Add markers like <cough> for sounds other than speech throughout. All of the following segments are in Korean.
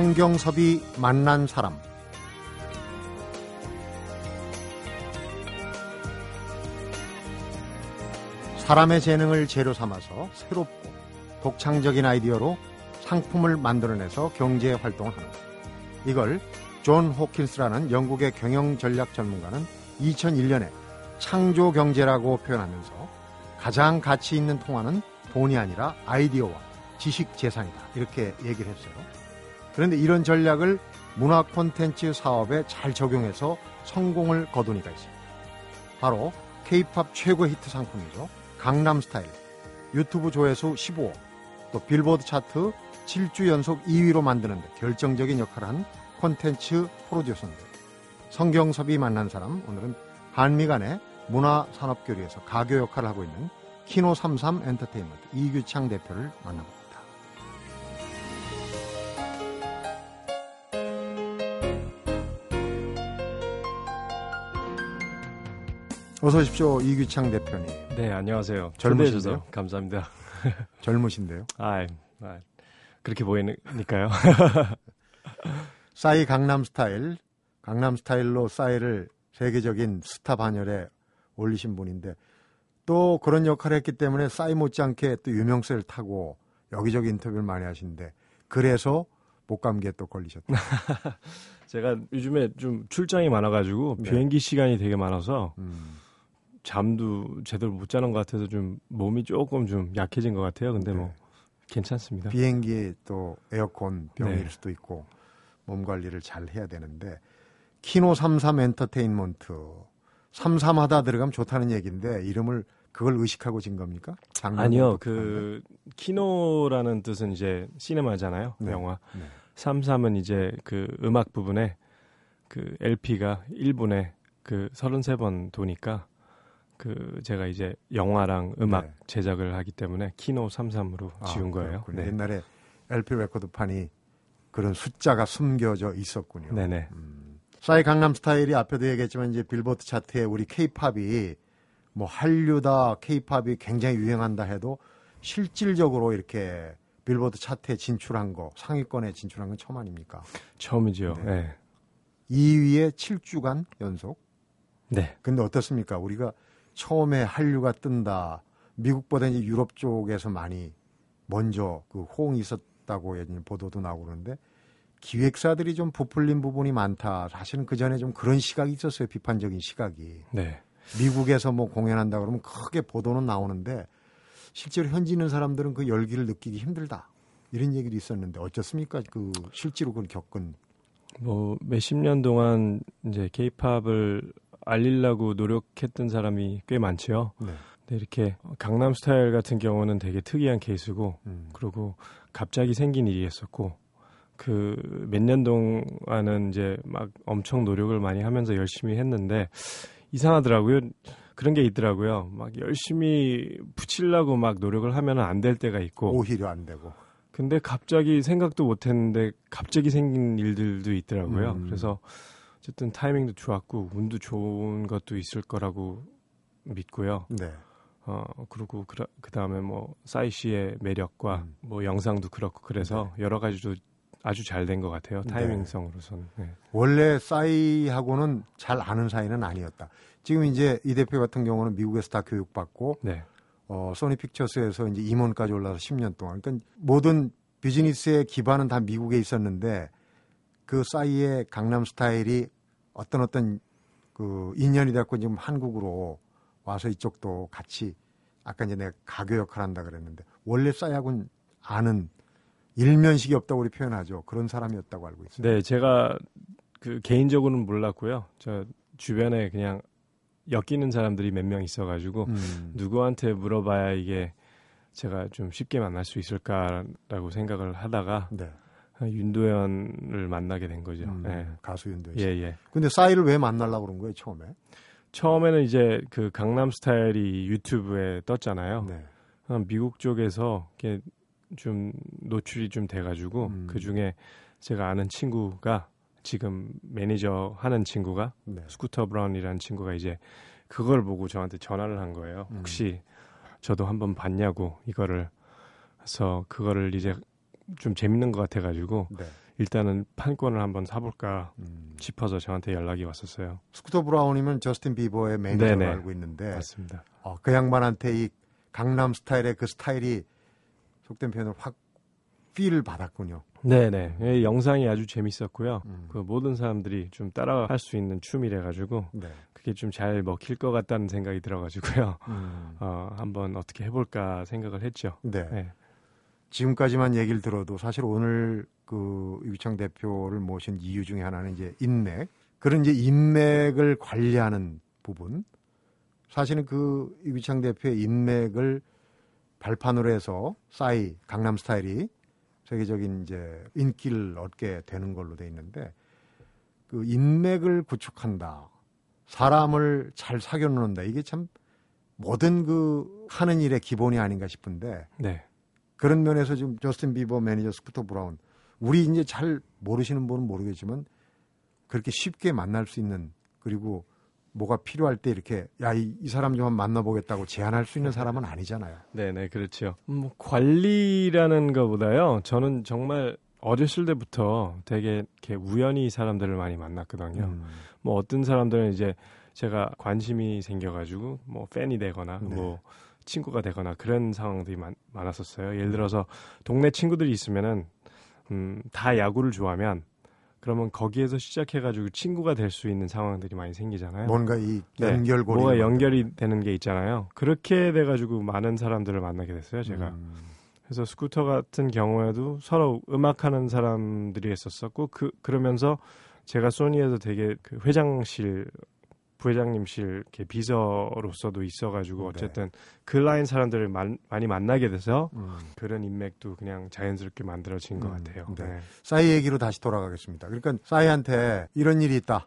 성경섭이 만난 사람 사람의 재능을 재료 삼아서 새롭고 독창적인 아이디어로 상품을 만들어내서 경제 활동을 하는 것. 이걸 존 호킨스라는 영국의 경영 전략 전문가는 2001년에 창조 경제라고 표현하면서 가장 가치 있는 통화는 돈이 아니라 아이디어와 지식 재산이다. 이렇게 얘기를 했어요. 그런데 이런 전략을 문화 콘텐츠 사업에 잘 적용해서 성공을 거둔 이가 있습니다. 바로 케이팝 최고 히트 상품이죠. 강남 스타일. 유튜브 조회수 15억, 또 빌보드 차트 7주 연속 2위로 만드는 데 결정적인 역할을 한 콘텐츠 프로듀서인데 성경섭이 만난 사람 오늘은 한미 간의 문화 산업 교류에서 가교 역할을 하고 있는 키노 33 엔터테인먼트 이규창 대표를 만나봅니다. 어서 오십시오 이규창 대표님. 네 안녕하세요. 젊으신데요? 감사합니다. <laughs> 젊으신데요? 아, 아 그렇게 보이니까요. <laughs> 싸이 강남 스타일, 강남 스타일로 싸이를 세계적인 스타 반열에 올리신 분인데 또 그런 역할을 했기 때문에 싸이 못지않게 또 유명세를 타고 여기저기 인터뷰를 많이 하시는데 그래서 목감기에 또 걸리셨다. <laughs> 제가 요즘에 좀 출장이 많아가지고 네. 비행기 시간이 되게 많아서 음, 잠도 제대로 못 자는 것 같아서 좀 몸이 조금 좀 약해진 것 같아요. 근데 뭐 네. 괜찮습니다. 비행기 또 에어컨 병일 네. 수도 있고 몸 관리를 잘 해야 되는데 키노 33 엔터테인먼트 33하다 들어가면 좋다는 얘기인데 이름을 그걸 의식하고 진 겁니까? 아니요, 독특한데? 그 키노라는 뜻은 이제 시네마잖아요, 네. 영화. 네. 33은 이제 그 음악 부분에 그 LP가 1분에 그 33번 도니까 그 제가 이제 영화랑 음악 네. 제작을 하기 때문에 키노 33으로 아, 지은 거예요. 네. 옛날에 LP 레코드판이 그런 숫자가 숨겨져 있었군요. 네네. 음. 싸이 강남 스타일이 앞에도 얘기했지만 이제 빌보드 차트에 우리 케이팝이 뭐 한류다 케이팝이 굉장히 유행한다 해도 실질적으로 이렇게 빌보드 차트에 진출한 거 상위권에 진출한 건 처음 아닙니까? 처음이죠. 네. 네. 2위에 7주간 연속. 네. 근데 어떻습니까? 우리가 처음에 한류가 뜬다. 미국보다 이제 유럽 쪽에서 많이 먼저 그 호응이 있었다고 보도도 나오고 그러는데 기획사들이 좀 부풀린 부분이 많다. 사실은 그 전에 좀 그런 시각이 있었어요. 비판적인 시각이. 네. 미국에서 뭐 공연한다 그러면 크게 보도는 나오는데 실제로 현지 있는 사람들은 그 열기를 느끼기 힘들다. 이런 얘기도 있었는데 어쩌습니까? 그 실제로 그걸 겪은 뭐 몇십 년 동안 이제 케이팝을 알리려고 노력했던 사람이 꽤 많죠. 네. 근데 이렇게 강남 스타일 같은 경우는 되게 특이한 케이스고 음. 그리고 갑자기 생긴 일이었었고 그 몇 년 동안은 이제 막 엄청 노력을 많이 하면서 열심히 했는데 이상하더라고요. 그런 게 있더라고요. 막 열심히 붙이려고 막 노력을 하면 안 될 때가 있고 오히려 안 되고. 근데 갑자기 생각도 못 했는데 갑자기 생긴 일들도 있더라고요. 음. 그래서 어쨌든 타이밍도 좋았고 운도 좋은 것도 있을 거라고 믿고요. 네. 어 그리고 그 다음에 뭐 싸이 씨의 매력과 음. 뭐 영상도 그렇고 그래서 여러 가지도 아주 잘 된 것 같아요. 네. 타이밍성으로서는. 네. 원래 싸이하고는 잘 아는 사이는 아니었다. 지금 이제 이 대표 같은 경우는 미국에서 다 교육받고 네. 어, 소니 픽처스에서 이제 임원까지 올라서 10년 동안. 그러니까 모든 비즈니스의 기반은 다 미국에 있었는데 그 싸이의 강남 스타일이 어떤 어떤 그 인연이 됐고 지금 한국으로 와서 이쪽도 같이 아까 이제 내가 가교 역할 한다 그랬는데 원래 싸이하고는 아는 일면식이 없다고 우리 표현하죠. 그런 사람이었다고 알고 있어요. 네, 제가 그 개인적으로는 몰랐고요. 저 주변에 그냥 엮이는 사람들이 몇 명 있어가지고 음. 누구한테 물어봐야 이게 제가 좀 쉽게 만날 수 있을까라고 생각을 하다가 네. 윤도현을 만나게 된 거죠. 음, 예. 가수 윤도현 예, 씨. 예. 근데 싸이를 왜 만나려고 그런 거예요, 처음에? 처음에는 이제 그 강남 스타일이 유튜브에 떴잖아요. 네. 어, 미국 쪽에서 이게 좀 노출이 좀 돼가지고 음. 그 중에 제가 아는 친구가 지금 매니저 하는 친구가 네. 스쿠터 브라운이라는 친구가 이제 그걸 보고 저한테 전화를 한 거예요. 음. 혹시 저도 한번 봤냐고 이거를 해서 그거를 이제 좀 재밌는 것 같아가지고 네. 일단은 판권을 한번 사볼까 음. 싶어서 저한테 연락이 왔었어요. 스쿠터 브라운이면 저스틴 비버의 매니저로. 알고 있는데 맞습니다. 어, 그 양반한테 이 강남 스타일의 그 스타일이 속된 표현을 확 feel을 받았군요. 네네. 이 영상이 아주 재밌었고요. 음. 그 모든 사람들이 좀 따라할 수 있는 춤이래 가지고 네. 그게 좀 잘 먹힐 것 같다는 생각이 들어가지고요. 음. 어, 한번 어떻게 해볼까 생각을 했죠. 네. 네. 지금까지만 얘기를 들어도 사실 오늘 그 유창 대표를 모신 이유 중에 하나는 이제 인맥. 그런 이제 인맥을 관리하는 부분. 사실은 그 유창 대표의 인맥을 발판으로 해서 싸이 강남 스타일이 세계적인 이제 인기를 얻게 되는 걸로 돼 있는데 그 인맥을 구축한다. 사람을 잘 사귀어 놓는다. 이게 참 모든 그 하는 일의 기본이 아닌가 싶은데 네. 그런 면에서 지금 저스틴 비버 매니저 스쿠터 브라운 우리 이제 잘 모르시는 분은 모르겠지만 그렇게 쉽게 만날 수 있는 그리고 뭐가 필요할 때 이렇게 야이 사람 좀 만나보겠다고 제안할 수 있는 사람은 아니잖아요. 네네, 그렇죠. 음, 관리라는 것보다요, 저는 정말 어렸을 때부터 되게 이렇게 우연히 사람들을 많이 만났거든요. 음. 뭐 어떤 사람들은 이제 제가 관심이 생겨가지고 뭐 팬이 되거나 네. 뭐 친구가 되거나 그런 상황들이 많, 많았었어요. 예를 들어서 동네 친구들이 있으면은 음, 다 야구를 좋아하면 그러면 거기에서 시작해가지고 친구가 될 수 있는 상황들이 많이 생기잖아요. 뭔가 이 네, 연결고리 뭐가 연결이 되는 게 있잖아요. 그렇게 돼가지고 많은 사람들을 만나게 됐어요, 제가. 음. 그래서 스쿠터 같은 경우에도 서로 음악하는 사람들이 있었었고 그 그러면서 제가 소니에서 되게 그 회장실 부회장님실 이렇게 비서로서도 있어가지고 네. 어쨌든 그 라인 사람들을 만- 많이 만나게 돼서 음. 그런 인맥도 그냥 자연스럽게 만들어진 것 음, 같아요. 네. 네. 싸이 얘기로 다시 돌아가겠습니다. 그러니까 싸이한테 이런 일이 있다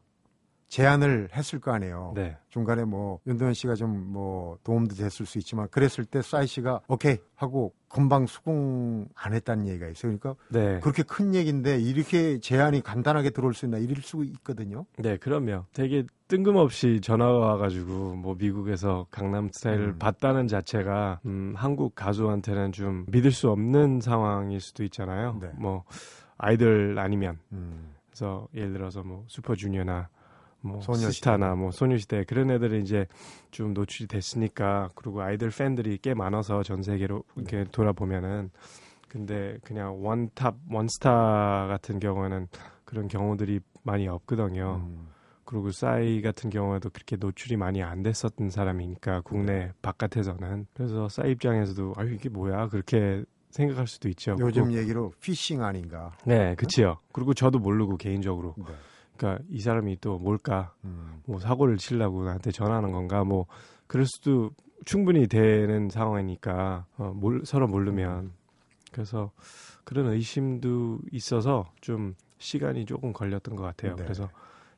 제안을 했을 거 아니에요. 네. 중간에 뭐 윤도현 씨가 좀 뭐 도움도 됐을 수 있지만 그랬을 때 싸이 씨가 오케이 하고 금방 수긍 안 했다는 얘기가 있어요. 그러니까 네. 그렇게 큰 얘기인데 이렇게 제안이 간단하게 들어올 수 있나 이럴 수 있거든요. 네, 그럼요. 되게 뜬금없이 전화가 와가지고 뭐 미국에서 강남 스타일을 음. 봤다는 자체가 음, 한국 가수한테는 좀 믿을 수 없는 상황일 수도 있잖아요. 네. 뭐 아이돌 아니면 음. 그래서 예를 들어서 뭐 슈퍼주니어나 뭐 소녀시대. 스타나 뭐 소녀시대 그런 애들이 이제 좀 노출이 됐으니까 그리고 아이돌 팬들이 꽤 많아서 전 세계로 이렇게 돌아보면은 근데 그냥 원탑 원스타 같은 경우에는 그런 경우들이 많이 없거든요. 음. 그리고 싸이 같은 경우에도 그렇게 노출이 많이 안 됐었던 사람이니까 국내 바깥에서는 그래서 싸이 입장에서도 아유 이게 뭐야 그렇게 생각할 수도 있죠. 요즘 그리고- 얘기로 피싱 아닌가. 네, 그치요. 그리고 저도 모르고 개인적으로 네. 그러니까 이 사람이 또 뭘까 음. 뭐 사고를 치려고 나한테 전화하는 건가 뭐 그럴 수도 충분히 되는 상황이니까 어, 몰, 서로 모르면 그래서 그런 의심도 있어서 좀 시간이 조금 걸렸던 것 같아요. 네. 그래서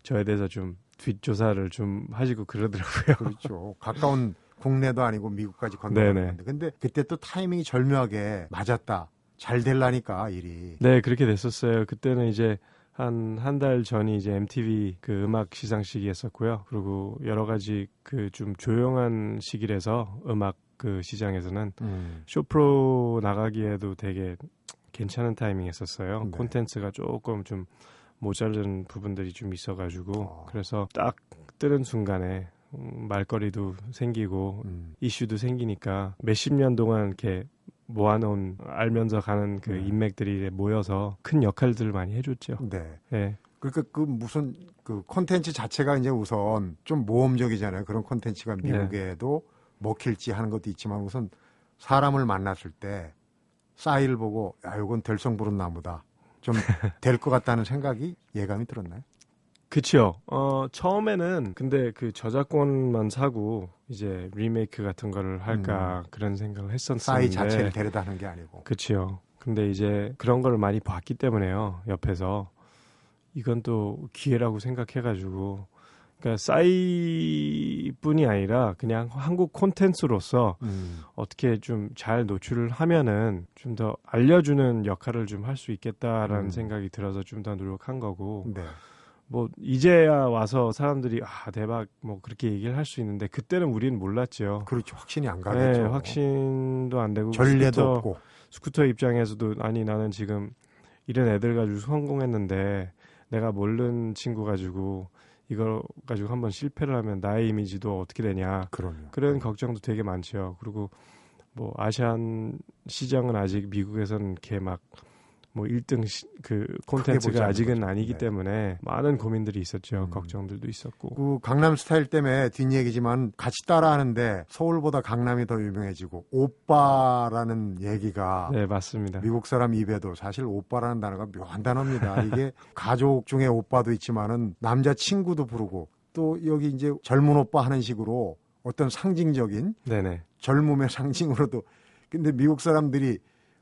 저에 대해서 좀 뒷조사를 좀 하시고 그러더라고요. 그렇죠. 가까운 국내도 아니고 미국까지 건너는. 건데. 근데 그때 또 타이밍이 절묘하게 맞았다. 잘 될라니까 일이. 네, 그렇게 됐었어요. 그때는 이제 한 한 달 전이 이제 MTV 그 음악 시상식이 했었고요. 그리고 여러 가지 그 좀 조용한 시기라서 음악 그 시장에서는 음. 쇼프로 나가기에도 되게 괜찮은 타이밍이었었어요. 네. 콘텐츠가 조금 좀 모자른 부분들이 좀 있어가지고 어. 그래서 딱 뜨는 순간에 음, 말거리도 생기고 음. 이슈도 생기니까 몇십 년 동안 이렇게 모아놓은 알면서 가는 그 네. 인맥들이 모여서 큰 역할들을 많이 해줬죠. 네. 네, 그러니까 그 무슨 그 콘텐츠 자체가 이제 우선 좀 모험적이잖아요. 그런 콘텐츠가 네. 미국에도 먹힐지 하는 것도 있지만 우선 사람을 만났을 때 싸이를 보고 야 이건 될성 부른 나무다. 좀 될 것 같다는 생각이 예감이 들었나요? 그쵸. 어 처음에는 근데 그 저작권만 사고 이제 리메이크 같은 거를 할까 그런 생각을 했었는데 싸이 자체를 데려다 하는 게 아니고. 그치요. 근데 이제 그런 거를 많이 봤기 때문에요. 옆에서 이건 또 기회라고 생각해 가지고 그러니까 싸이뿐이 아니라 그냥 한국 콘텐츠로서 음. 어떻게 좀 잘 노출을 하면은 좀 더 알려주는 역할을 좀 할 수 있겠다라는 음. 생각이 들어서 좀 더 노력한 거고 네. 뭐 이제야 와서 사람들이 아 대박 뭐 그렇게 얘기를 할 수 있는데 그때는 우리는 몰랐죠. 그렇죠. 확신이 안 네, 가겠죠. 확신도 안 되고 전례도 스쿠터, 없고. 스쿠터 입장에서도 아니 나는 지금 이런 애들 가지고 성공했는데 내가 모르는 친구 가지고 이걸 가지고 한번 실패를 하면 나의 이미지도 어떻게 되냐 그럼요. 그런 걱정도 되게 많죠. 그리고 뭐 Asian 시장은 아직 미국에서는 이렇게 막 뭐 1등 시, 그 콘텐츠가 아직은 거죠. 아니기 네. 때문에 많은 고민들이 있었죠. 음. 걱정들도 있었고. 그 강남 스타일 때문에 뒷얘기지만 같이 따라하는데 서울보다 강남이 더 유명해지고 오빠라는 얘기가 네, 맞습니다. 미국 사람 입에도 사실 오빠라는 단어가 묘한 단어입니다. 이게 <laughs> 가족 중에 오빠도 있지만은 남자 친구도 부르고 또 여기 이제 젊은 오빠 하는 식으로 어떤 상징적인 네네. 젊음의 상징으로도 근데 미국 사람들이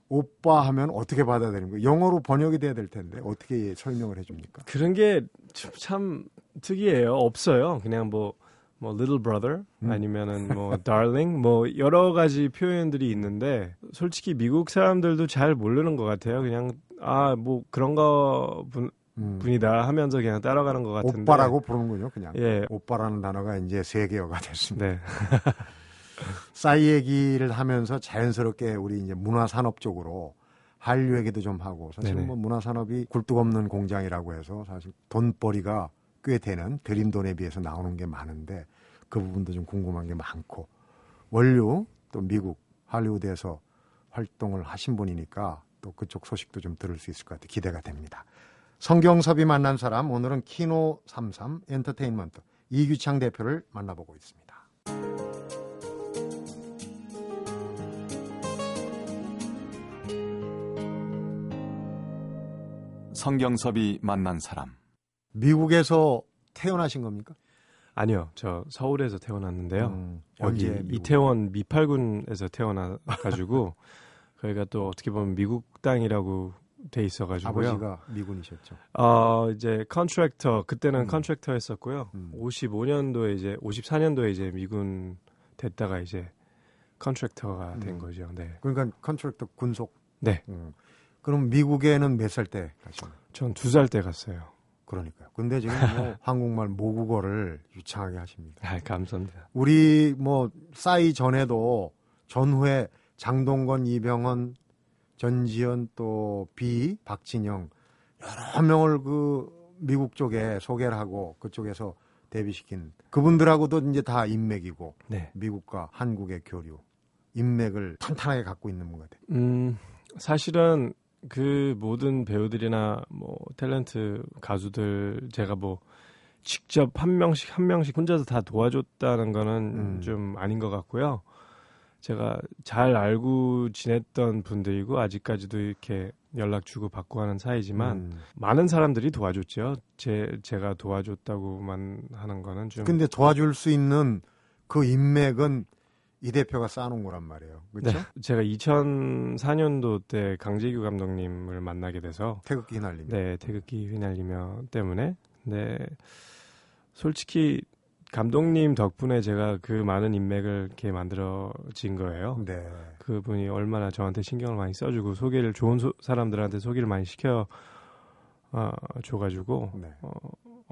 오빠 하면 어떻게 받아들이는 거예요? 영어로 번역이 돼야 될 텐데 어떻게 설명을 해줍니까? 그런 게 참 특이해요. 없어요. 그냥 뭐, 뭐, little brother 음. 아니면은 뭐, darling 뭐, 여러 가지 표현들이 있는데 솔직히 미국 사람들도 잘 모르는 것 같아요. 그냥, 아, 뭐, 그런 거 분, 음. 분이다 하면서 그냥 따라가는 것 같은데. 오빠라고 부르는군요, 그냥. 예. 오빠라는 단어가 이제 세계어가 됐습니다. 네. <laughs> 싸이 얘기를 하면서 자연스럽게 우리 이제 문화산업 쪽으로 한류 얘기도 좀 하고 사실 네네. 뭐 문화산업이 굴뚝 없는 공장이라고 해서 사실 돈벌이가 꽤 되는 드림 돈에 비해서 나오는 게 많은데 그 부분도 좀 궁금한 게 많고 원류 또 미국 할리우드에서 활동을 하신 분이니까 또 그쪽 소식도 좀 들을 수 있을 것 같아 기대가 됩니다. 성경섭이 만난 사람 오늘은 키노 33 엔터테인먼트 이규창 대표를 만나보고 있습니다. 성경섭이 만난 사람. 미국에서 태어나신 겁니까? 아니요. 저 서울에서 태어났는데요. 음, 여기 언제 미국? 이태원 미팔군에서 태어나가지고 <laughs> 저희가 또 어떻게 보면 미국 땅이라고 돼 있어가지고요. 아버지가 미군이셨죠. 어 이제 contractor 그때는 음. contractor 했었고요. 음. 55년도에 이제 54년도에 이제 미군 됐다가 이제 contractor가 된 음. 거죠. 네. 그러니까 contractor 군속. 네. 음. 그럼 미국에는 몇 살 때 가셨나요? 전 두 살 때 갔어요. 그러니까요. 근데 지금 뭐 <laughs> 한국말 모국어를 유창하게 하십니다. 아, 감사합니다. 우리 뭐 싸이 전에도 전후에 장동건, 이병헌, 전지현 또 비, 박진영 여러 명을 그 미국 쪽에 소개를 하고 그쪽에서 데뷔시킨 그분들하고도 이제 다 인맥이고 네. 미국과 한국의 교류 인맥을 탄탄하게 갖고 있는 분 같아요. 음, 사실은 그 모든 배우들이나 뭐 탤런트 가수들 제가 뭐 직접 한 명씩 한 명씩 혼자서 다 도와줬다는 거는 음. 좀 아닌 것 같고요. 제가 잘 알고 지냈던 분들이고 아직까지도 이렇게 연락 주고 받고 하는 사이지만 음. 많은 사람들이 도와줬죠. 제 제가 도와줬다고만 하는 거는 좀 근데 도와줄 수 있는 그 인맥은 이 대표가 쌓아놓은 거란 말이에요. 그렇죠? 네, 제가 2004년도 때 강재규 감독님을 만나게 돼서 태극기 휘날리며. 네, 태극기 휘날리며 때문에. 네. 솔직히 감독님 덕분에 제가 그 많은 인맥을 이렇게 만들어진 거예요. 네. 그분이 얼마나 저한테 신경을 많이 써주고 소개를 좋은 소- 사람들한테 소개를 많이 시켜 어, 줘가지고 네. 어,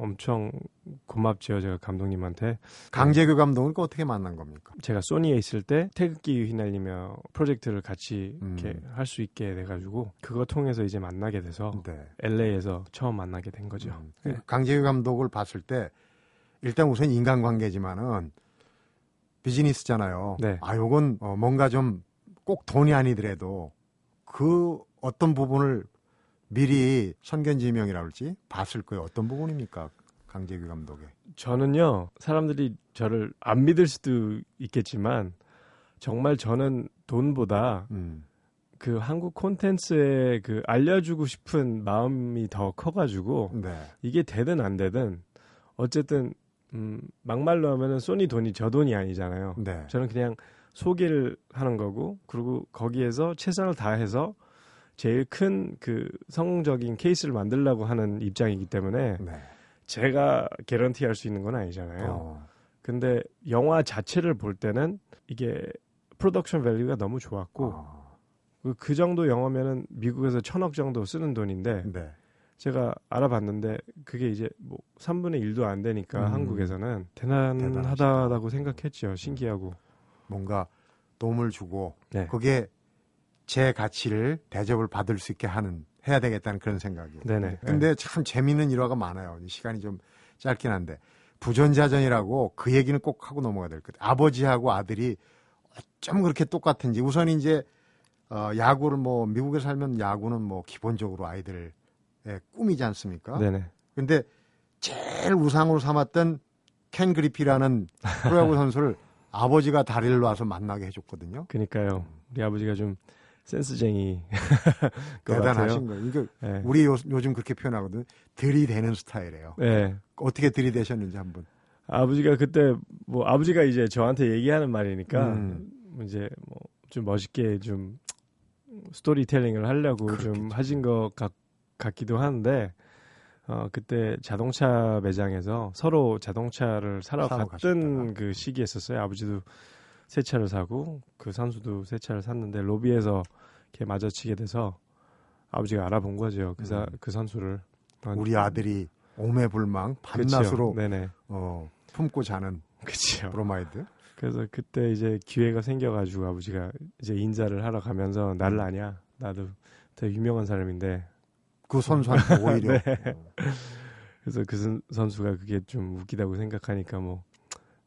엄청 고맙죠 제가 감독님한테 강재규 감독은 그 어떻게 만난 겁니까? 제가 소니에 있을 때 태극기 휘날리며 프로젝트를 같이 이렇게 음. 할수 있게 돼가지고 그거 통해서 이제 만나게 돼서 네. LA에서 처음 만나게 된 거죠. 음. 네. 강재규 감독을 봤을 때 일단 우선 인간관계지만은 비즈니스잖아요. 네. 아, 요건 어, 뭔가 좀 꼭 돈이 아니더라도 그 어떤 부분을 미리 선견지명이라 그러지 봤을 거예요. 어떤 부분입니까? 강재규 감독의. 저는요 사람들이 저를 안 믿을 수도 있겠지만 정말 저는 돈보다 음. 그 한국 콘텐츠에 그 알려주고 싶은 마음이 더 커가지고 네. 이게 되든 안 되든 어쨌든 음, 막말로 하면은 소니 돈이 저 돈이 아니잖아요. 네. 저는 그냥 소개를 하는 거고 그리고 거기에서 최선을 다해서 제일 큰 그 성공적인 케이스를 만들려고 하는 입장이기 때문에 네. 제가 개런티 할 수 있는 건 아니잖아요. 어. 근데 영화 자체를 볼 때는 이게 production value가 너무 좋았고 어. 그- 그 정도 영화면은 미국에서 천억 정도 쓰는 돈인데 네. 제가 알아봤는데 그게 이제 뭐 3분의 1도 안 되니까 음. 한국에서는. 대단하다고 생각했죠. 신기하고. 뭔가 도움을 주고 네. 그게 제 가치를 대접을 받을 수 있게 하는 해야 되겠다는 그런 생각이. 네네. 근데 참 재미있는 일화가 많아요. 시간이 좀 짧긴 한데 부전자전이라고 그 얘기는 꼭 하고 넘어가야 될 것 같아요. 아버지하고 아들이 어쩜 그렇게 똑같은지 우선 이제 어, 야구를 뭐 미국에 살면 야구는 뭐 기본적으로 아이들의 꿈이지 않습니까? 네네. 근데 제일 우상으로 삼았던 켄 그리피라는 프로야구 <laughs> 선수를 아버지가 다리를 놔서 만나게 해줬거든요. 그니까요. 우리 아버지가 좀 센스쟁이 <laughs> 것 대단하신. 거예요. 이게 네. 우리 요, 요즘 그렇게 표현하거든. 들이대는 스타일이에요. 네. 어떻게 들이대셨는지 한번. 아버지가 그때 뭐 아버지가 이제 저한테 얘기하는 말이니까 음. 이제 뭐 좀 멋있게 좀 스토리텔링을 하려고 좀 그렇겠죠. 하신 것 같, 같기도 하는데 어 그때 자동차 매장에서 서로 자동차를 사러 사러 갔던 가셨다가. 그 시기였었어요. 아버지도 새 차를 사고 그 선수도 새 차를 샀는데 로비에서 이렇게 마주치게 돼서 아버지가 알아본 거죠. 그, 사, 음. 그 선수를 어, 우리 아들이 오매불망. 밤낮으로 네네 어, 품고 자는 그렇죠. 브로마이드. 그래서 그때 이제 기회가 생겨가지고 아버지가 이제 인사를 하러 가면서 나를 음. 아냐 나도 되게 유명한 사람인데 그 선수한테 오히려 <laughs> 네. 어, 그래서 그 선- 선수가 그게 좀 웃기다고 생각하니까 뭐,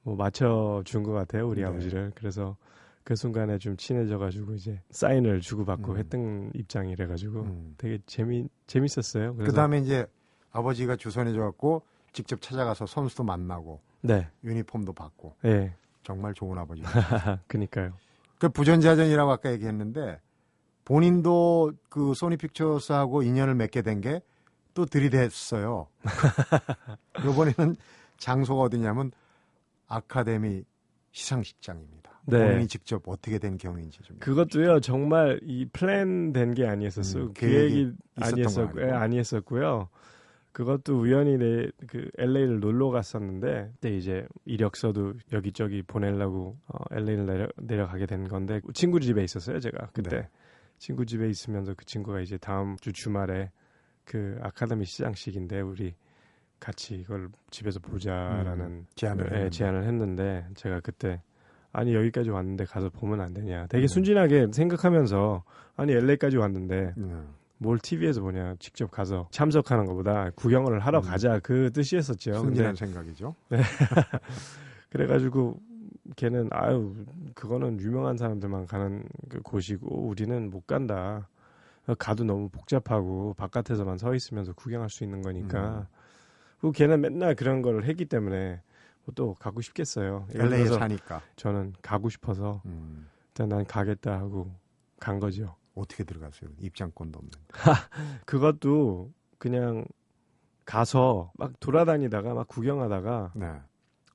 뭐 맞춰준 것 같아요 우리 네. 아버지를 그래서 그 순간에 좀 친해져가지고 이제 사인을 주고받고 음. 했던 입장이래가지고 음. 되게 재미 재밌었어요. 그래서 그다음에 이제 아버지가 주선해 줘갖고 직접 찾아가서 선수도 만나고 네, 유니폼도 받고 예, 정말 좋은 아버지. <laughs> 그니까요. 그 부전자전이라고 아까 얘기했는데 본인도 그 소니 픽처스하고 인연을 맺게 된 게 또 들이댔어요. <laughs> 이번에는 장소가 어디냐면 아카데미 시상식장입니다. 네. 본인이 직접 어떻게 된 경위인지 좀. 그것도요 정말 이 플랜 된 게 아니었었어요. 음, 계획이 있었던 아니었었 건 아니고. 아니었었고요. 그것도 우연히 내 그 LA를 놀러 갔었는데 그때 이제 이력서도 여기저기 보내려고 어, LA를 내려, 내려가게 된 건데 친구 집에 있었어요 제가 그때 네. 친구 집에 있으면서 그 친구가 이제 다음 주 주말에 그 아카데미 시상식인데 우리 같이 이걸 집에서 보자라는 음, 제안을 예, 했는데. 제안을 했는데 제가 그때 아니 여기까지 왔는데 가서 보면 안 되냐. 되게 음. 순진하게 생각하면서 아니 LA까지 왔는데 음. 뭘 TV에서 보냐. 직접 가서 참석하는 것보다 구경을 하러 음. 가자. 그 뜻이었었죠. 근데 순진한 생각이죠. <laughs> 그래가지고 걔는 아유 그거는 유명한 사람들만 가는 그 곳이고 우리는 못 간다. 가도 너무 복잡하고 바깥에서만 서 있으면서 구경할 수 있는 음. 거니까. 그리고 걔는 맨날 그런 걸 했기 때문에 뭐또 가고 싶겠어요. LA에 사니까 저는 가고 싶어서 음. 일단 난 가겠다 하고 간 거죠. 어떻게 들어갔어요? 입장권도 없는데. 그것도 그냥 가서 막 돌아다니다가 막 구경하다가 네.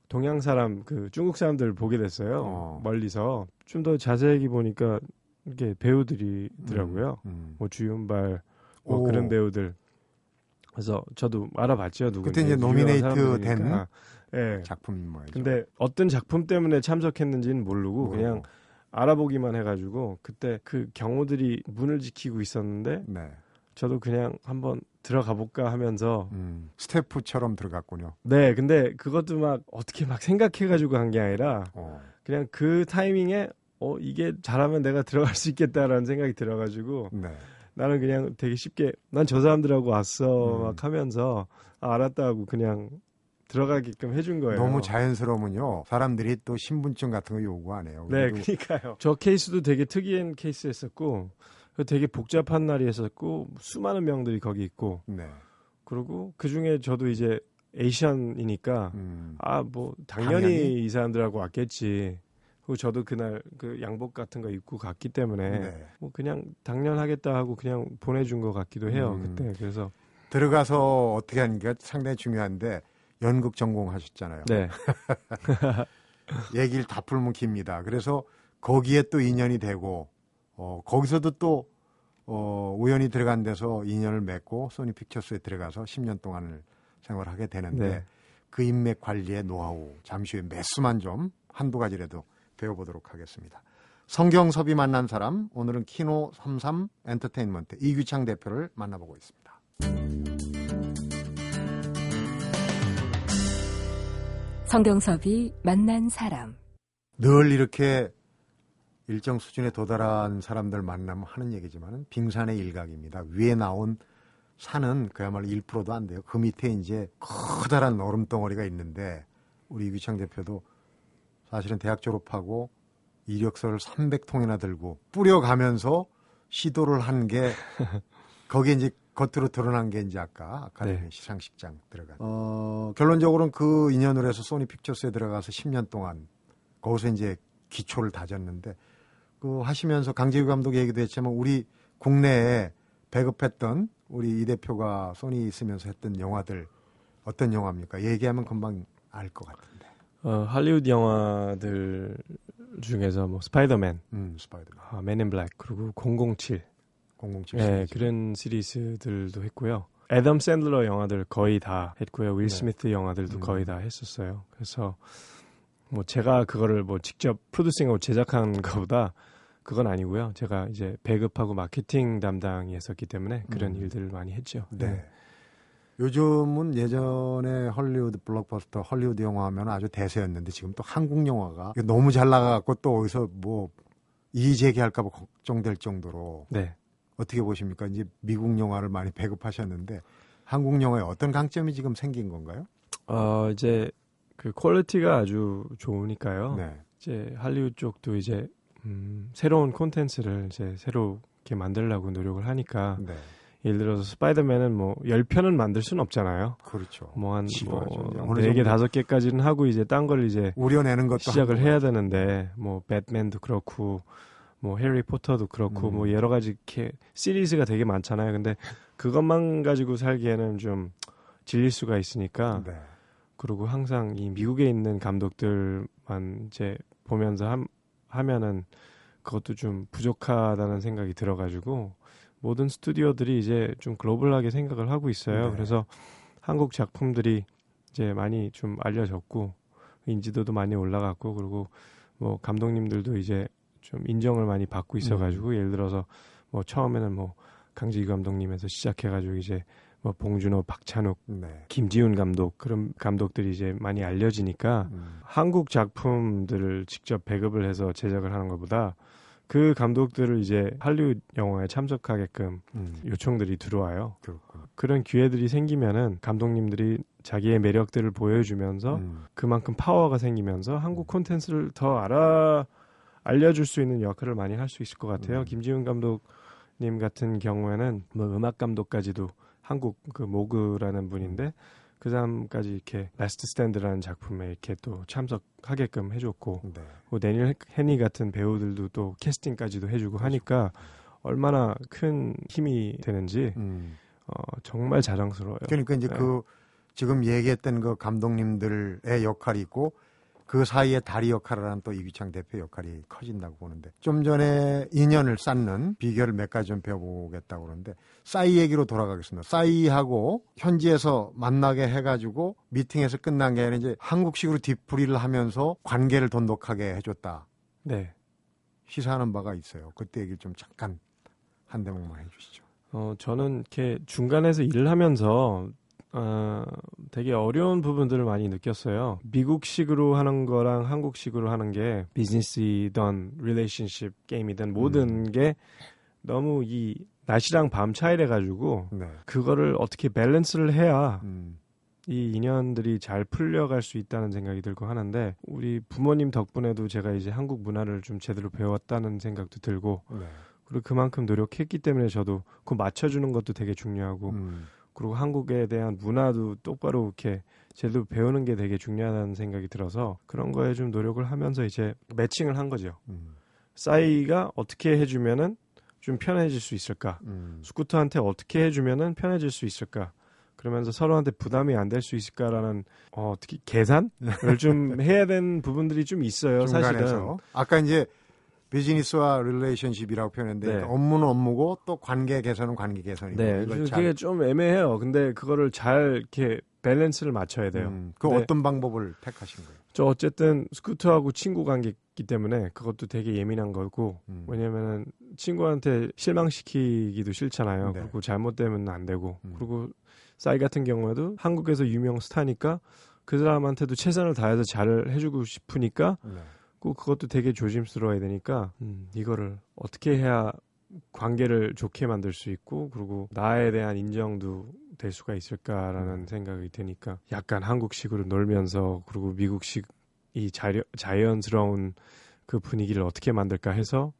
동양 사람 그 중국 사람들 보게 됐어요. 어. 멀리서 좀 더 자세히 보니까 이게 배우들이더라고요. 음. 뭐 주윤발 뭐 오. 그런 배우들. 그래서 저도 알아봤죠 누군지. 그때 이제 노미네이트 사람들이니까. 예. 작품인 모양이죠. 근데 어떤 작품 때문에 참석했는지는 모르고 모르고. 그냥 알아보기만 해가지고 그때 그 경호들이 문을 지키고 있었는데 네. 저도 그냥 한번 들어가 볼까 하면서 음. 스태프처럼 들어갔군요. 네 근데 그것도 막 어떻게 막 생각해가지고 한 게 아니라 어. 그냥 그 타이밍에 어 이게 잘하면 내가 들어갈 수 있겠다라는 생각이 들어가지고 네. 나는 그냥 되게 쉽게 난 저 사람들하고 왔어 음. 막 하면서 아, 알았다 하고 그냥 들어가게끔 해준 거예요. 너무 자연스러우면요. 사람들이 또 신분증 같은 거 요구 안 해요. 네, 그러니까요. 저 케이스도 되게 특이한 케이스였었고 되게 복잡한 날이었었고 수많은 명들이 거기 있고 네. 그리고 그 중에 저도 이제 에이션이니까 음. 아뭐 당연히, 당연히? 이 사람들하고 왔겠지. 그리고 저도 그날 그 양복 같은 거 입고 갔기 때문에 네. 뭐 그냥 당연하겠다 하고 그냥 보내준 것 같기도 해요 음. 그때 그래서 들어가서 어떻게 하는 게 상당히 중요한데 연극 전공하셨잖아요. 네 <laughs> 얘기를 다 풀면 깁니다. 그래서 거기에 또 인연이 되고 어, 거기서도 또 어, 우연히 들어간 데서 인연을 맺고 소니 픽처스에 들어가서 10년 동안을 생활하게 되는데 네. 그 인맥 관리의 노하우 잠시 후에 몇 수만 좀 한두 가지라도 배워보도록 하겠습니다. 성경섭이 만난 사람 오늘은 키노 33 엔터테인먼트 이규창 대표를 만나보고 있습니다. 성경섭이 만난 사람. 늘 이렇게 일정 수준에 도달한 사람들 만나면 하는 얘기지만 빙산의 일각입니다. 위에 나온 산은 그야말로 1%도 안 돼요. 그 밑에 이제 커다란 얼음 덩어리가 있는데 우리 이규창 대표도 사실은 대학 졸업하고 이력서를 300통이나 들고 뿌려가면서 시도를 한 게 <laughs> 거기에 이제 겉으로 드러난 게 이제 아까 아카데미 네. 시상식장 들어간. 어, 결론적으로는 그 인연으로 해서 소니 픽처스에 들어가서 10년 동안 거기서 이제 기초를 다졌는데 그 하시면서 강재규 감독 얘기도 했지만 우리 국내에 배급했던 우리 이 대표가 소니 있으면서 했던 영화들 어떤 영화입니까? 얘기하면 금방 알 것 같은데. 어, 할리우드 영화들 중에서 뭐 스파이더맨, 음, 스파이더맨, 아, 맨인 블랙 그리고 007 007 예, 시리즈. 그런 시리즈들도 했고요. 애덤 샌들러 영화들 거의 다 했고요. 윌 네. 스미스 영화들도 음. 거의 다 했었어요. 그래서 뭐 제가 그거를 뭐 직접 producing하고 제작한 <laughs> 것보다 그건 아니고요. 제가 이제 배급하고 마케팅 담당이 했었기 때문에 그런 음. 일들을 많이 했죠. 네. 요즘은 예전에 헐리우드 블록버스터 헐리우드 영화 하면 아주 대세였는데 지금 또 한국 영화가 너무 잘 나가갖고 또 어디서 뭐 이의제기할까봐 걱정될 정도로 네. 어떻게 보십니까? 이제 미국 영화를 많이 배급하셨는데 한국 영화에 어떤 강점이 지금 생긴 건가요? 어, 이제 그 quality가 아주 좋으니까요. 네. 이제 할리우드 쪽도 이제 음, 새로운 콘텐츠를 이제 새로 이렇게 만들려고 노력을 하니까 네. 예를 들어서 스파이더맨은 뭐 10편은 만들 수는 없잖아요. 그렇죠. 뭐한 지루하죠. 뭐 이제 어느 4개, 정도 5개까지는 하고 이제 딴 걸 이제 우려내는 것도 시작을 해야 되는데 뭐 배트맨도 그렇고 뭐 해리포터도 그렇고 음. 뭐 여러 가지 이렇게 시리즈가 되게 많잖아요. 근데 그것만 가지고 살기에는 좀 질릴 수가 있으니까 네. 그리고 항상 이 미국에 있는 감독들만 이제 보면서 함, 하면은 그것도 좀 부족하다는 생각이 들어가지고 모든 스튜디오들이 이제 좀 글로벌하게 생각을 하고 있어요. 네. 그래서 한국 작품들이 이제 많이 좀 알려졌고 인지도도 많이 올라갔고 그리고 뭐 감독님들도 이제 좀 인정을 많이 받고 있어가지고 예를 들어서 뭐 처음에는 뭐 강지기 감독님에서 시작해가지고 이제 뭐 봉준호, 박찬욱 네. 김지훈 감독 그런 감독들이 이제 많이 알려지니까 음. 한국 작품들을 직접 배급을 해서 제작을 하는 것보다 그 감독들을 이제 할리우드 영화에 참석하게끔 음. 요청들이 들어와요. 그렇군. 그런 기회들이 생기면은 감독님들이 자기의 매력들을 보여주면서 음. 그만큼 파워가 생기면서 한국 콘텐츠를 더 알아 알려줄 수 있는 역할을 많이 할 수 있을 것 같아요. 음. 김지훈 감독님 같은 경우에는 뭐 음악 감독까지도 한국 그 모그라는 분인데 그 사람까지 이렇게 Last Stand라는 작품에 이렇게 또 참석하게끔 해줬고 네. 뭐 데니얼 헤니 같은 배우들도 또 캐스팅까지도 해주고 하니까 얼마나 큰 힘이 되는지 음. 어, 정말 자랑스러워요. 그러니까 이제 네. 그 지금 얘기했던 그 감독님들의 역할이 있고 그 사이에 다리 역할을 하는 또 이규창 대표 역할이 커진다고 보는데 좀 전에 인연을 쌓는 비결을 몇 가지 좀 배워보겠다고 그러는데 싸이 얘기로 돌아가겠습니다. 싸이하고 현지에서 만나게 해가지고 미팅에서 끝난 게 아니라 이제 한국식으로 뒤풀이를 하면서 관계를 돈독하게 해줬다. 네. 시사하는 바가 있어요. 그때 얘기를 좀 잠깐 한 대목만 해주시죠. 어, 저는 이렇게 중간에서 일을 하면서 어, 되게 어려운 부분들을 많이 느꼈어요. 미국식으로 하는 거랑 한국식으로 하는 게 비즈니스이든 릴레이션십 게임이든 모든 게 너무 이 낮이랑 밤 차이래 가지고 네. 그거를 어떻게 밸런스를 해야 음, 이 인연들이 잘 풀려갈 수 있다는 생각이 들고 하는데 우리 부모님 덕분에도 제가 이제 한국 문화를 좀 제대로 배웠다는 생각도 들고 네. 그리고 그만큼 노력했기 때문에 저도 그 맞춰주는 것도 되게 중요하고 음, 그리고 한국에 대한 문화도 똑바로 이렇게 제대로 배우는 게 되게 중요하다는 생각이 들어서 그런 거에 좀 노력을 하면서 이제 매칭을 한 거죠. 음, 싸이가 어떻게 해주면은 좀 편해질 수 있을까? 음. 스쿠터한테 어떻게 해주면은 편해질 수 있을까? 그러면서 서로한테 부담이 안 될 수 있을까라는 어, 특히 계산을 <laughs> 좀 해야 되는 부분들이 좀 있어요. 사실은 중간에서 아까 이제 비즈니스와 relationship이라고 표현했는데 네. 업무는 업무고 또 관계 개선은 관계 개선이고 네, 그게 잘, 좀 애매해요. 근데 그거를 잘 이렇게 밸런스를 맞춰야 돼요. 음, 그 네. 어떤 방법을 택하신 거예요? 저 어쨌든 스쿠터하고 친구 관계이기 때문에 그것도 되게 예민한 거고 음. 왜냐면은 친구한테 실망시키기도 싫잖아요. 네. 그리고 잘못되면 안 되고 음. 그리고 싸이 같은 경우에도 한국에서 유명 스타니까 그 사람한테도 최선을 다해서 잘 해주고 싶으니까 네. 꼭 그것도 되게 조심스러워야 되니까 음, 이거를 어떻게 해야 관계를 좋게 만들 수 있고 그리고 나에 대한 인정도 될 수가 있을까라는 생각이 드니까 약간 한국식으로 놀면서 그리고 미국식 이 자연, 자연스러운 그 분위기를 어떻게 만들까 해서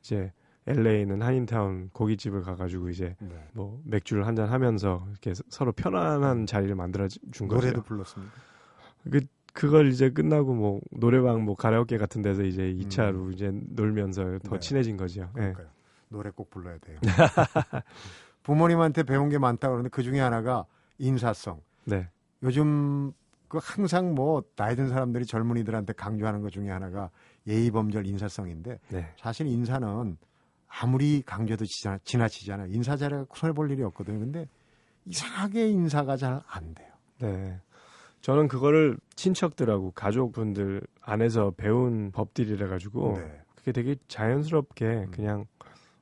이제 LA는 한인타운 고깃집을 가가지고 이제 네. 뭐 맥주를 한잔 하면서 이렇게 서로 편안한 자리를 만들어 준 거죠. 노래도 불렀습니다. 그 그걸 이제 끝나고 뭐 노래방 뭐 가라오케 같은 데서 이제 2차로 음. 이제 놀면서 더 네. 친해진 거죠. 예. 그러니까요. 노래 꼭 불러야 돼요. 부모님한테 배운 게 많다 그러는데 그 중에 하나가 인사성. 네. 요즘 그 항상 뭐 나이 든 사람들이 젊은이들한테 강조하는 것 중에 하나가 예의 범절 인사성인데 네. 사실 인사는 아무리 강조도 지나, 지나치잖아요. 인사 잘해 손해 볼 일이 없거든요. 근데 이상하게 인사가 잘 안 돼요. 네. 저는 그거를 친척들하고 가족분들 안에서 배운 법들이라 가지고 네. 그게 되게 자연스럽게 음. 그냥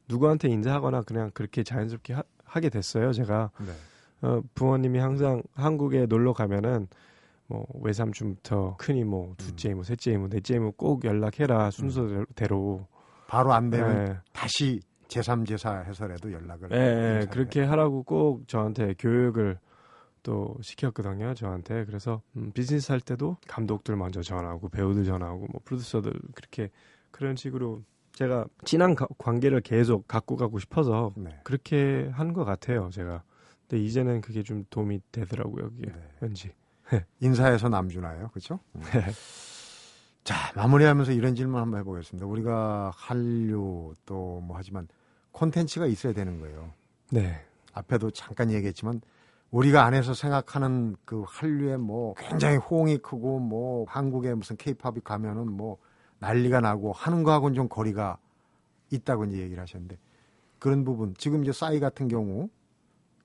누구한테 인사하거나 그냥 그렇게 자연스럽게 하, 게 됐어요. 제가 네. 어, 부모님이 항상 한국에 놀러 가면은 뭐 외삼촌부터 큰이 뭐 둘째 이모, 셋째 이모, 넷째 이모 꼭 연락해라 순서대로. 바로 안 되면 네. 다시 제3, 제4 해서라도 연락을. 인사를 그렇게. 하라고 꼭 저한테 교육을 또 시켰거든요. 저한테 그래서 음, 비즈니스 할 때도 감독들 먼저 전화하고 배우들 전화하고 뭐 프로듀서들 그렇게 그런 식으로 제가 친한 가- 관계를 계속 갖고 가고 싶어서 네. 그렇게 한 것 같아요. 제가. 근데 이제는 그게 좀 도움이 되더라고요. 그게 네. 왠지. <laughs> 인사에서 남주나요. 그렇죠? 자, 마무리하면서 이런 질문 한번 해보겠습니다. 우리가 한류 또 뭐 하지만 콘텐츠가 있어야 되는 거예요. 네. 앞에도 잠깐 얘기했지만 우리가 안에서 생각하는 그 한류에 뭐 굉장히 호응이 크고 뭐 한국에 무슨 케이팝이 가면은 뭐 난리가 나고 하는 거하고는 좀 거리가 있다고 이제 얘기를 하셨는데 그런 부분 지금 이제 싸이 같은 경우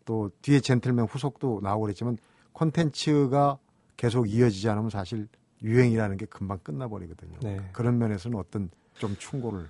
또 뒤에 젠틀맨 후속도 나오고 그랬지만 콘텐츠가 계속 이어지지 않으면 사실 유행이라는 게 금방 끝나버리거든요. 네. 그런 면에서는 어떤 좀 충고를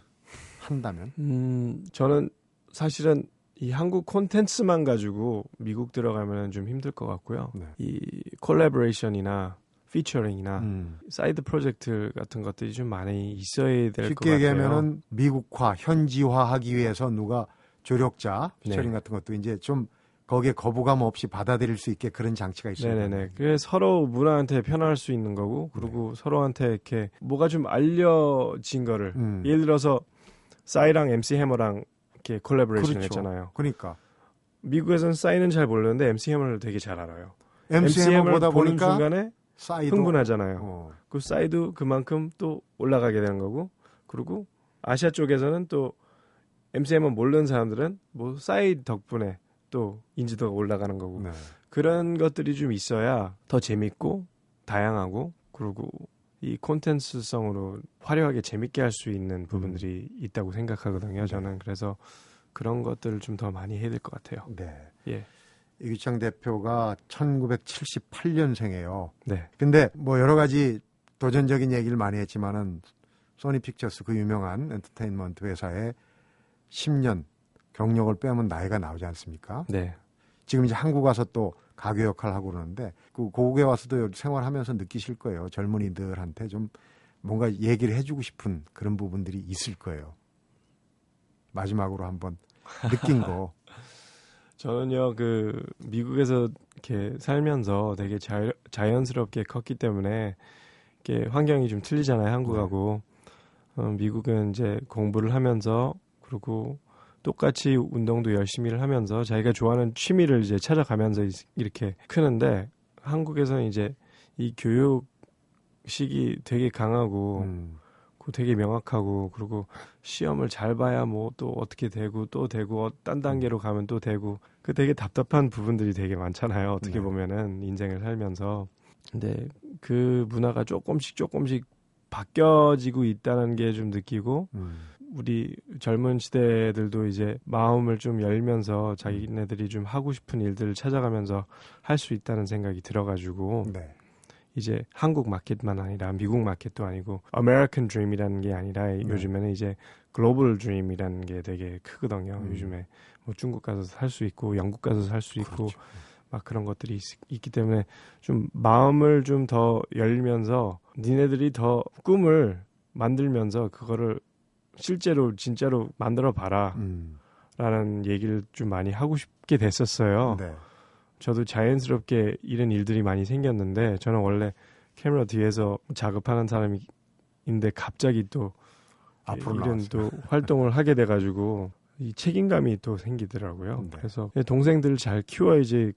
한다면 음, 저는 사실은 이 한국 콘텐츠만 가지고 미국 들어가면 좀 힘들 것 같고요. 네. 이 collaboration이나 featuring이나 음. side project 같은 것들이 좀 많이 있어야 될것 쉽게 같아요. 얘기하면은 미국화, 현지화하기 위해서 누가 조력자, 피처링 네. 같은 것도 이제 좀 거기에 거부감 없이 받아들일 수 있게 그런 장치가 있어요. 네네네. 그게 서로 문화한테 편할 수 있는 거고, 네. 그리고 서로한테 이렇게 뭐가 좀 알려진 거를 음. 예를 들어서 싸이랑 MC 해머랑 이렇게 콜라보레이션 그렇죠. 했잖아요. 그러니까 미국에서는 싸이는 잘 모르는데 MC 해머를 되게 잘 알아요. MC 해머를 해머보다 보는 보니까 순간에 사이도 흥분하잖아요. 어, 그 사이도 그만큼 또 올라가게 되는 거고 그리고 아시아 쪽에서는 또 MCM은 모르는 사람들은 뭐 사이 덕분에 또 인지도가 올라가는 거고 네. 그런 것들이 좀 있어야 더 재밌고 다양하고 그리고 이 콘텐츠성으로 화려하게 재밌게 할 수 있는 부분들이 있다고 생각하거든요. 저는 그래서 그런 것들을 좀 더 많이 해야 될 것 같아요. 네. 예. 이규창 대표가 1978년생이에요. 네. 근데 뭐 여러 가지 도전적인 얘기를 많이 했지만은 소니 픽처스 그 유명한 엔터테인먼트 회사에 10년 경력을 빼면 나이가 나오지 않습니까? 네. 지금 이제 한국 와서 또 가교 역할을 하고 그러는데 그 고국에 와서도 생활하면서 느끼실 거예요. 젊은이들한테 좀 뭔가 얘기를 해주고 싶은 그런 부분들이 있을 거예요. 마지막으로 한번 느낀 거. <laughs> 저는요 그 미국에서 이렇게 살면서 되게 자, 자연스럽게 컸기 때문에 이렇게 환경이 좀 틀리잖아요 한국하고 어, 미국은 이제 공부를 하면서 그리고 똑같이 운동도 열심히를 하면서 자기가 좋아하는 취미를 이제 찾아가면서 이- 이렇게 크는데 한국에서는 이제 이 교육식이 되게 강하고 음, 그 되게 명확하고 그리고 시험을 잘 봐야 뭐 또 어떻게 되고 또 되고 어, 딴 단계로 가면 또 되고 그 되게 답답한 부분들이 되게 많잖아요 어떻게 네. 보면은 인생을 살면서. 근데 그 문화가 조금씩 조금씩 바뀌어지고 있다는 게 좀 느끼고 음, 우리 젊은 시대들도 이제 마음을 좀 열면서 자기네들이 좀 하고 싶은 일들을 찾아가면서 할 수 있다는 생각이 들어가지고 네. 이제 한국 마켓만 아니라 미국 마켓도 아니고 American Dream이라는 게 아니라 네. 요즘에는 이제 Global Dream이라는 게 되게 크거든요. 음. 요즘에 뭐 중국 가서 살 수 있고 영국 가서 살 수 있고 그렇죠. 막 그런 것들이 있, 기 때문에 좀 마음을 좀 더 열면서 니네들이 더 꿈을 만들면서 그거를 실제로 진짜로 만들어 봐라 음. 라는 얘기를 좀 많이 하고 싶게 됐었어요. 네. 저도 자연스럽게 이런 일들이 많이 생겼는데 저는 원래 카메라 뒤에서 작업하는 사람인데 갑자기 또 앞으로 이런 나왔어요. 또 <laughs> 활동을 하게 돼가지고 이 책임감이 또 생기더라고요. 네. 그래서 동생들을 잘 키워야지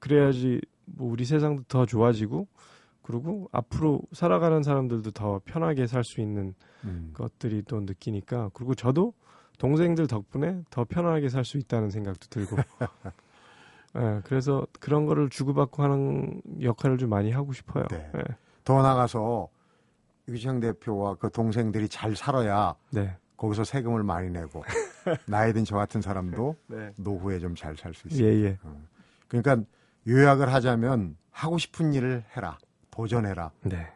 그래야지 뭐 우리 세상도 더 좋아지고 그리고 앞으로 살아가는 사람들도 더 편하게 살 수 있는 음. 것들이 또 느끼니까 그리고 저도 동생들 덕분에 더 편하게 살 수 있다는 생각도 들고 <laughs> 예, 그래서 그런 거를 주고받고 하는 역할을 좀 많이 하고 싶어요. 네. 예, 더 나가서 유기창 대표와 그 동생들이 잘 살아야 네. 거기서 세금을 많이 내고 <laughs> 나이 든 저 같은 사람도 네. 노후에 좀 잘 살 수 있어요. 예, 예. 그러니까 요약을 하자면 하고 싶은 일을 해라. 도전해라. 네.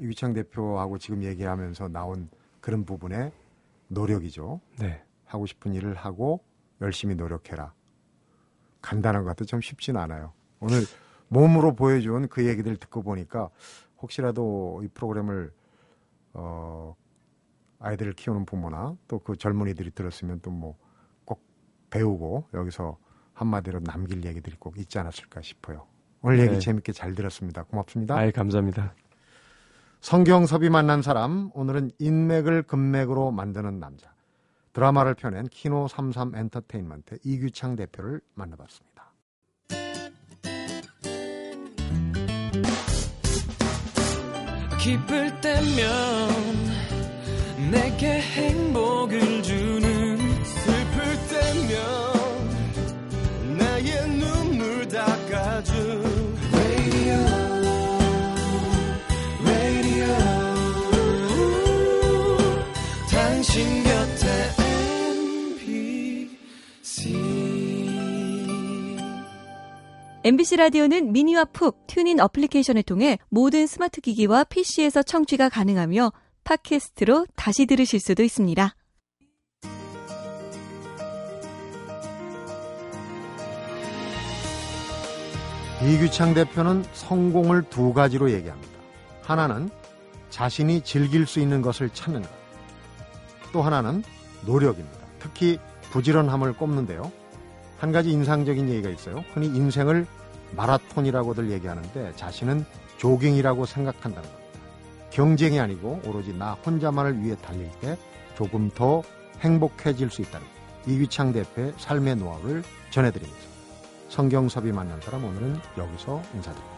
유기창 대표하고 지금 얘기하면서 나온 그런 부분의 노력이죠. 네. 하고 싶은 일을 하고 열심히 노력해라. 간단한 것 같아 좀 쉽진 않아요. 오늘 몸으로 보여준 그 얘기들 듣고 보니까 혹시라도 이 프로그램을 어 아이들을 키우는 부모나 또 그 젊은이들이 들었으면 또 뭐 꼭 배우고 여기서 한마디로 남길 얘기들이 꼭 있지 않았을까 싶어요. 오늘 얘기 네. 재밌게 잘 들었습니다. 고맙습니다. 아이 감사합니다. 성경섭이 만난 사람 오늘은 인맥을 금맥으로 만드는 남자 드라마를 펴낸 키노 33 엔터테인먼트 이규창 대표를 만나봤습니다. 기쁠 때면 내게 행복 당신 곁에 MBC MBC 라디오는 미니와 푹 TuneIn 어플리케이션을 통해 모든 스마트 기기와 PC에서 청취가 가능하며 팟캐스트로 다시 들으실 수도 있습니다. 이규창 대표는 성공을 두 가지로 얘기합니다. 하나는 자신이 즐길 수 있는 것을 찾는 것. 또 하나는 노력입니다. 특히 부지런함을 꼽는데요. 한 가지 인상적인 얘기가 있어요. 흔히 인생을 마라톤이라고들 얘기하는데 자신은 조깅이라고 생각한다는 겁니다. 경쟁이 아니고 오로지 나 혼자만을 위해 달릴 때 조금 더 행복해질 수 있다는 것. 이규창 대표의 삶의 노하우를 전해드립니다. 성경섭이 만난 사람 오늘은 여기서 인사드립니다.